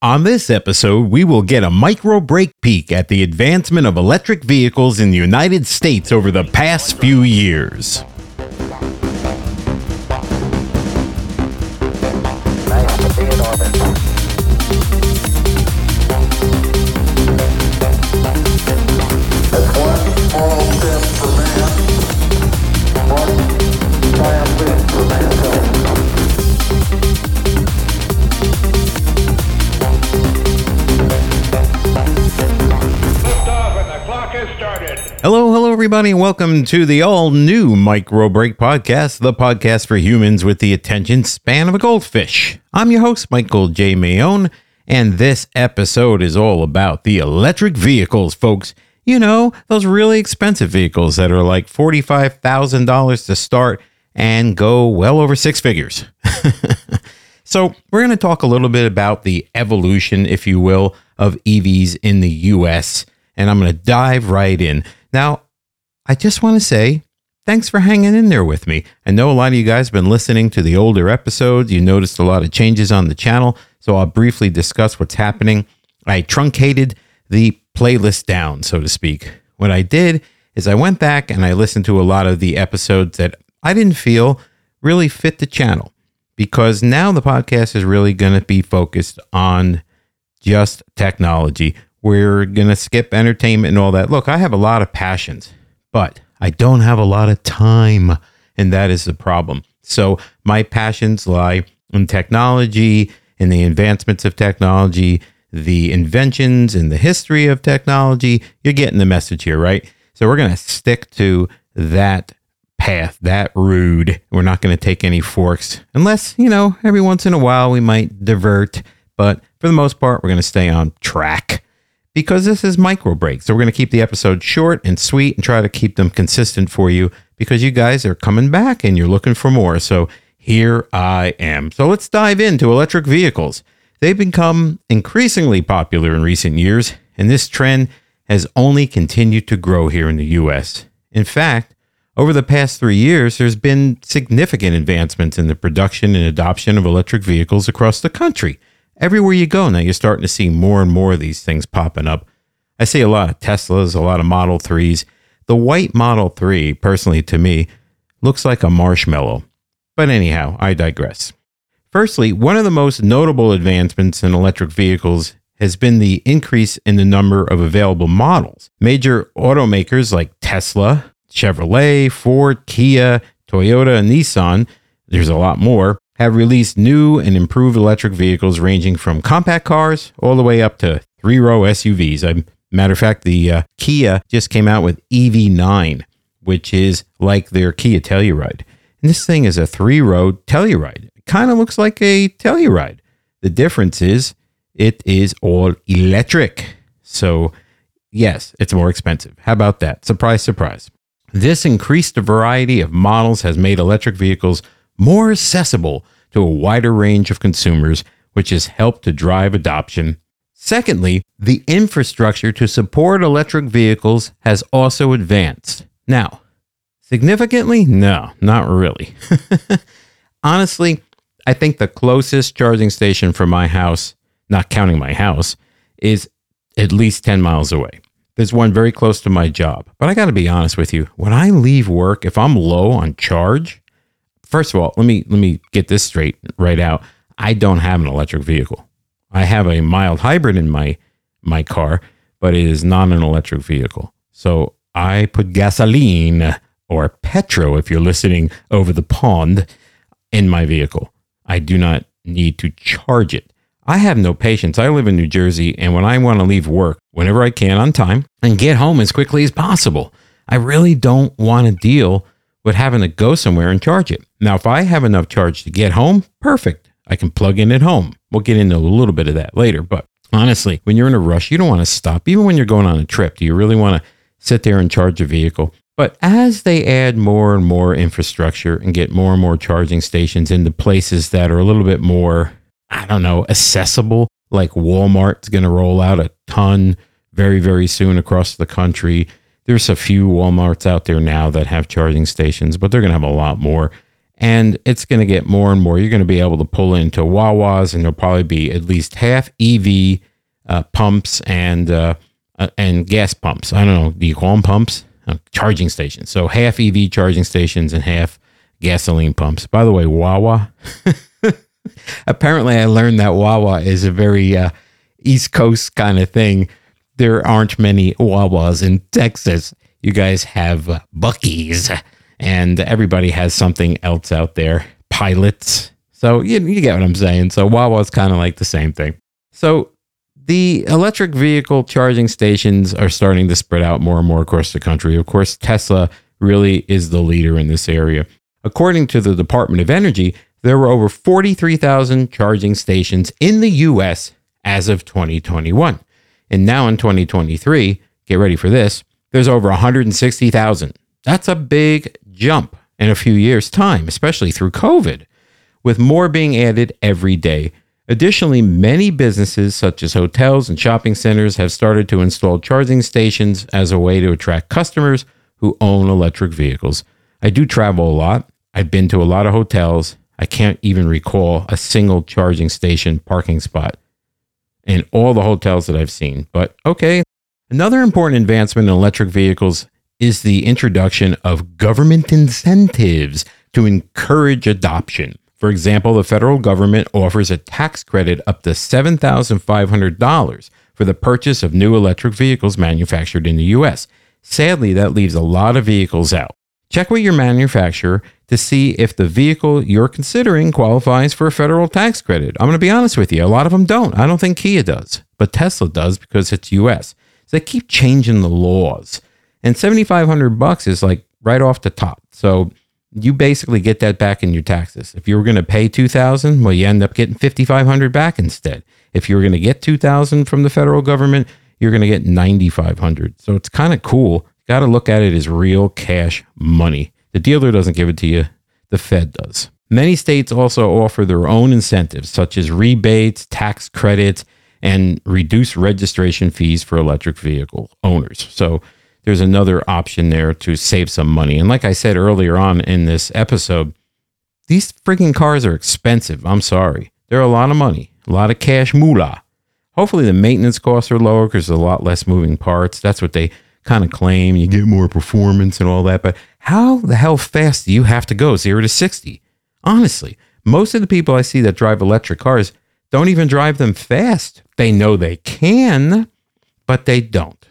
On this episode, we will get a micro break peek at the advancement of electric vehicles in the United States over the past few years. Everybody, and welcome to the all new Micro Break Podcast, the podcast for humans with the attention span of a goldfish. I'm your host, Michael J. Mayone, and this episode is all about the electric vehicles, folks. You know, those really expensive vehicles that are like $45,000 to start and go well over six figures. So, we're going to talk a little bit about the evolution, if you will, of EVs in the US, and I'm going to dive right in. Now, I just want to say thanks for hanging in there with me. I know a lot of you guys have been listening to the older episodes. You noticed a lot of changes on the channel, so I'll briefly discuss what's happening. I truncated the playlist down, so to speak. What I did is I went back and I listened to a lot of the episodes that I didn't feel really fit the channel because now the podcast is really going to be focused on just technology. We're going to skip entertainment and all that. Look, I have a lot of passions, but I don't have a lot of time, and that is the problem. So, my passions lie in technology, in the advancements of technology, the inventions, and the history of technology. You're getting the message here, right? So, we're going to stick to that path, that rude. We're not going to take any forks unless, you know, every once in a while we might divert. But for the most part, we're going to stay on track because this is micro break. So we're going to keep the episode short and sweet and try to keep them consistent for you because you guys are coming back and you're looking for more. So here I am. So let's dive into electric vehicles. They've become increasingly popular in recent years, and this trend has only continued to grow here in the US. In fact, over the past three years, there's been significant advancements in the production and adoption of electric vehicles across the country. Everywhere you go now, you're starting to see more and more of these things popping up. I see a lot of Teslas, a lot of Model 3s. The white Model 3, personally to me, looks like a marshmallow. But anyhow, I digress. Firstly, one of the most notable advancements in electric vehicles has been the increase in the number of available models. Major automakers like Tesla, Chevrolet, Ford, Kia, Toyota, and Nissan, there's a lot more, have released new and improved electric vehicles ranging from compact cars all the way up to three row SUVs. I, matter of fact, the uh, Kia just came out with EV9, which is like their Kia Telluride. And this thing is a three row Telluride. It kind of looks like a Telluride. The difference is it is all electric. So, yes, it's more expensive. How about that? Surprise, surprise. This increased variety of models has made electric vehicles more accessible to a wider range of consumers, which has helped to drive adoption. Secondly, the infrastructure to support electric vehicles has also advanced. Now, significantly? No, not really. Honestly, I think the closest charging station from my house, not counting my house, is at least 10 miles away. There's one very close to my job. But I got to be honest with you. When I leave work, if I'm low on charge, first of all, let me let me get this straight right out. I don't have an electric vehicle. I have a mild hybrid in my my car, but it is not an electric vehicle. So I put gasoline or petro if you're listening over the pond in my vehicle. I do not need to charge it. I have no patience. I live in New Jersey, and when I want to leave work, whenever I can on time, and get home as quickly as possible, I really don't want to deal with having to go somewhere and charge it. Now, if I have enough charge to get home, perfect. I can plug in at home. We'll get into a little bit of that later. But honestly, when you're in a rush, you don't want to stop. Even when you're going on a trip, do you really want to sit there and charge a vehicle? But as they add more and more infrastructure and get more and more charging stations into places that are a little bit more, I don't know, accessible, like Walmart's going to roll out a ton very, very soon across the country. There's a few Walmarts out there now that have charging stations, but they're going to have a lot more. And it's going to get more and more. You're going to be able to pull into Wawas, and there'll probably be at least half EV uh, pumps and uh, uh, and gas pumps. I don't know. Do you call them pumps? Uh, charging stations. So half EV charging stations and half gasoline pumps. By the way, Wawa. Apparently, I learned that Wawa is a very uh, East Coast kind of thing. There aren't many Wawas in Texas. You guys have Buc-ee's, and everybody has something else out there. Pilots. So you, you get what I'm saying. So Wawa's kind of like the same thing. So the electric vehicle charging stations are starting to spread out more and more across the country. Of course, Tesla really is the leader in this area. According to the Department of Energy, there were over 43,000 charging stations in the US as of 2021. And now in 2023, get ready for this, there's over 160,000. That's a big jump in a few years' time, especially through COVID, with more being added every day. Additionally, many businesses, such as hotels and shopping centers, have started to install charging stations as a way to attract customers who own electric vehicles. I do travel a lot. I've been to a lot of hotels. I can't even recall a single charging station parking spot in all the hotels that I've seen. But okay. Another important advancement in electric vehicles is the introduction of government incentives to encourage adoption. For example, the federal government offers a tax credit up to $7,500 for the purchase of new electric vehicles manufactured in the US. Sadly, that leaves a lot of vehicles out. Check with your manufacturer to see if the vehicle you're considering qualifies for a federal tax credit. I'm going to be honest with you, a lot of them don't. I don't think Kia does, but Tesla does because it's US. So they keep changing the laws. And 7500 bucks is like right off the top. So you basically get that back in your taxes. If you were going to pay 2000, well you end up getting 5500 back instead. If you were going to get 2000 from the federal government, you're going to get 9500. So it's kind of cool. Got to look at it as real cash money. The dealer doesn't give it to you, the Fed does. Many states also offer their own incentives, such as rebates, tax credits, and reduced registration fees for electric vehicle owners. So there's another option there to save some money. And like I said earlier on in this episode, these freaking cars are expensive. I'm sorry. They're a lot of money, a lot of cash moolah. Hopefully, the maintenance costs are lower because there's a lot less moving parts. That's what they kind of claim. You get more performance and all that. But how the hell fast do you have to go zero to 60? Honestly, most of the people I see that drive electric cars don't even drive them fast. They know they can, but they don't.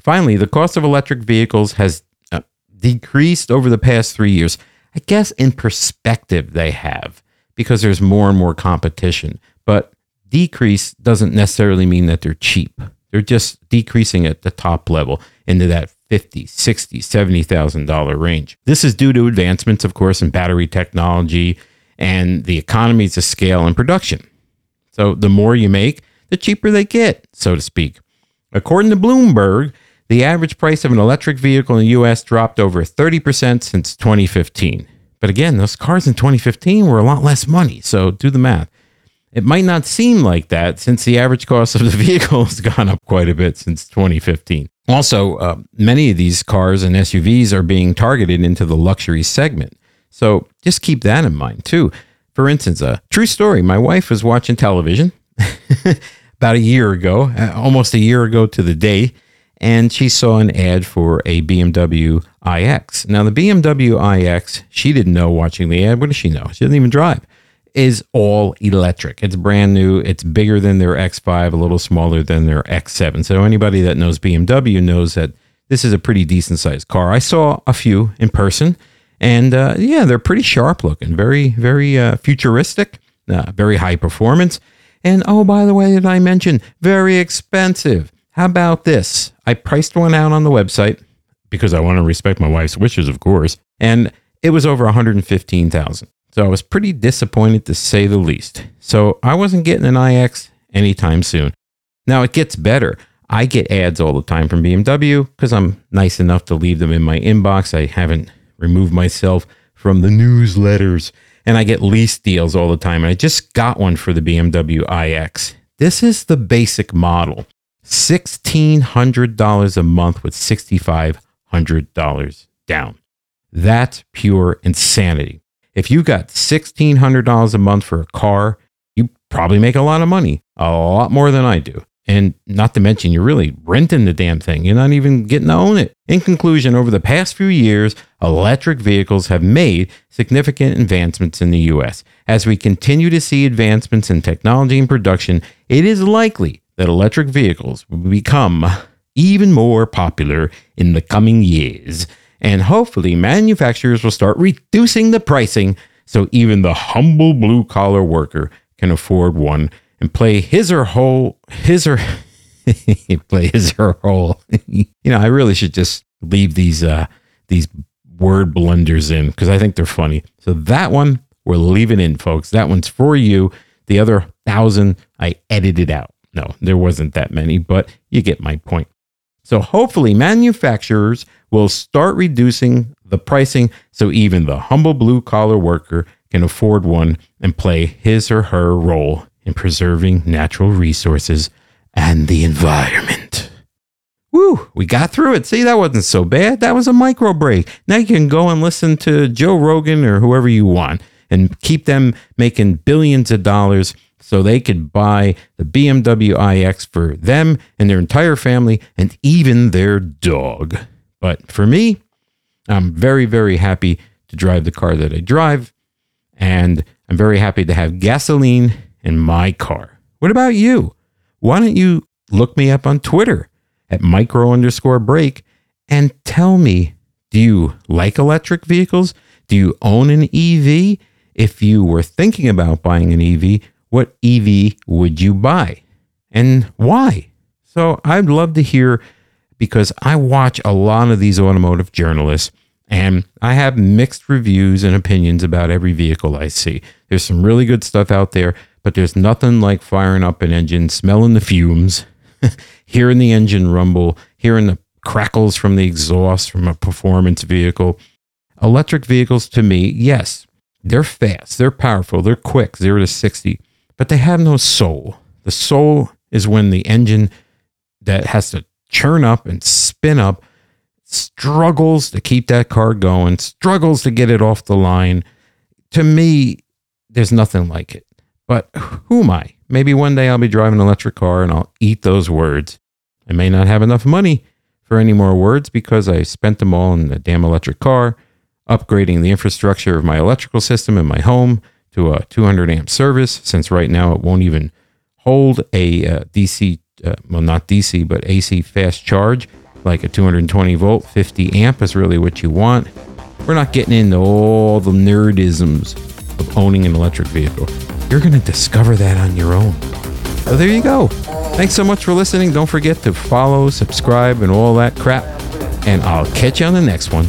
Finally, the cost of electric vehicles has uh, decreased over the past three years. I guess in perspective, they have because there's more and more competition. But decrease doesn't necessarily mean that they're cheap. They're just decreasing at the top level into that 50, 60, 70,000 dollar range. This is due to advancements of course in battery technology and the economies of scale and production. So the more you make, the cheaper they get, so to speak. According to Bloomberg, the average price of an electric vehicle in the US dropped over 30% since 2015. But again, those cars in 2015 were a lot less money, so do the math. It might not seem like that since the average cost of the vehicle has gone up quite a bit since 2015. Also, uh, many of these cars and SUVs are being targeted into the luxury segment. So just keep that in mind too. For instance, a true story my wife was watching television about a year ago, uh, almost a year ago to the day, and she saw an ad for a BMW iX. Now, the BMW iX, she didn't know watching the ad. What does she know? She doesn't even drive is all electric. It's brand new. It's bigger than their X5, a little smaller than their X7. So anybody that knows BMW knows that this is a pretty decent sized car. I saw a few in person, and uh, yeah, they're pretty sharp looking, very, very uh, futuristic, uh, very high performance. And oh, by the way, did I mention very expensive? How about this? I priced one out on the website because I want to respect my wife's wishes, of course, and it was over 115,000. So I was pretty disappointed to say the least. So I wasn't getting an iX anytime soon. Now it gets better. I get ads all the time from BMW because I'm nice enough to leave them in my inbox. I haven't removed myself from the newsletters and I get lease deals all the time. And I just got one for the BMW iX. This is the basic model $1,600 a month with $6,500 down. That's pure insanity. If you got $1,600 a month for a car, you probably make a lot of money, a lot more than I do. And not to mention, you're really renting the damn thing. You're not even getting to own it. In conclusion, over the past few years, electric vehicles have made significant advancements in the US. As we continue to see advancements in technology and production, it is likely that electric vehicles will become even more popular in the coming years. And hopefully, manufacturers will start reducing the pricing so even the humble blue collar worker can afford one and play his or whole his or play his or whole. you know, I really should just leave these uh these word blunders in because I think they're funny. So that one we're leaving in, folks. That one's for you. The other thousand I edited out. No, there wasn't that many, but you get my point. So hopefully, manufacturers will start reducing the pricing so even the humble blue collar worker can afford one and play his or her role in preserving natural resources and the environment. Woo, we got through it. See, that wasn't so bad. That was a micro break. Now you can go and listen to Joe Rogan or whoever you want and keep them making billions of dollars so they could buy the BMW iX for them and their entire family and even their dog. But for me, I'm very, very happy to drive the car that I drive. And I'm very happy to have gasoline in my car. What about you? Why don't you look me up on Twitter at micro underscore break and tell me do you like electric vehicles? Do you own an EV? If you were thinking about buying an EV, what EV would you buy and why? So I'd love to hear because I watch a lot of these automotive journalists and I have mixed reviews and opinions about every vehicle I see. There's some really good stuff out there, but there's nothing like firing up an engine, smelling the fumes, hearing the engine rumble, hearing the crackles from the exhaust from a performance vehicle. Electric vehicles, to me, yes, they're fast, they're powerful, they're quick, zero to 60, but they have no soul. The soul is when the engine that has to churn up and spin up struggles to keep that car going, struggles to get it off the line. To me, there's nothing like it. But who am I? Maybe one day I'll be driving an electric car and I'll eat those words. I may not have enough money for any more words because I spent them all in the damn electric car, upgrading the infrastructure of my electrical system in my home to a 200 amp service, since right now it won't even hold a uh, DC, uh, well, not DC, but AC fast charge like a 220 volt, 50 amp is really what you want. We're not getting into all the nerdisms of owning an electric vehicle. You're going to discover that on your own. So there you go. Thanks so much for listening. Don't forget to follow, subscribe, and all that crap. And I'll catch you on the next one.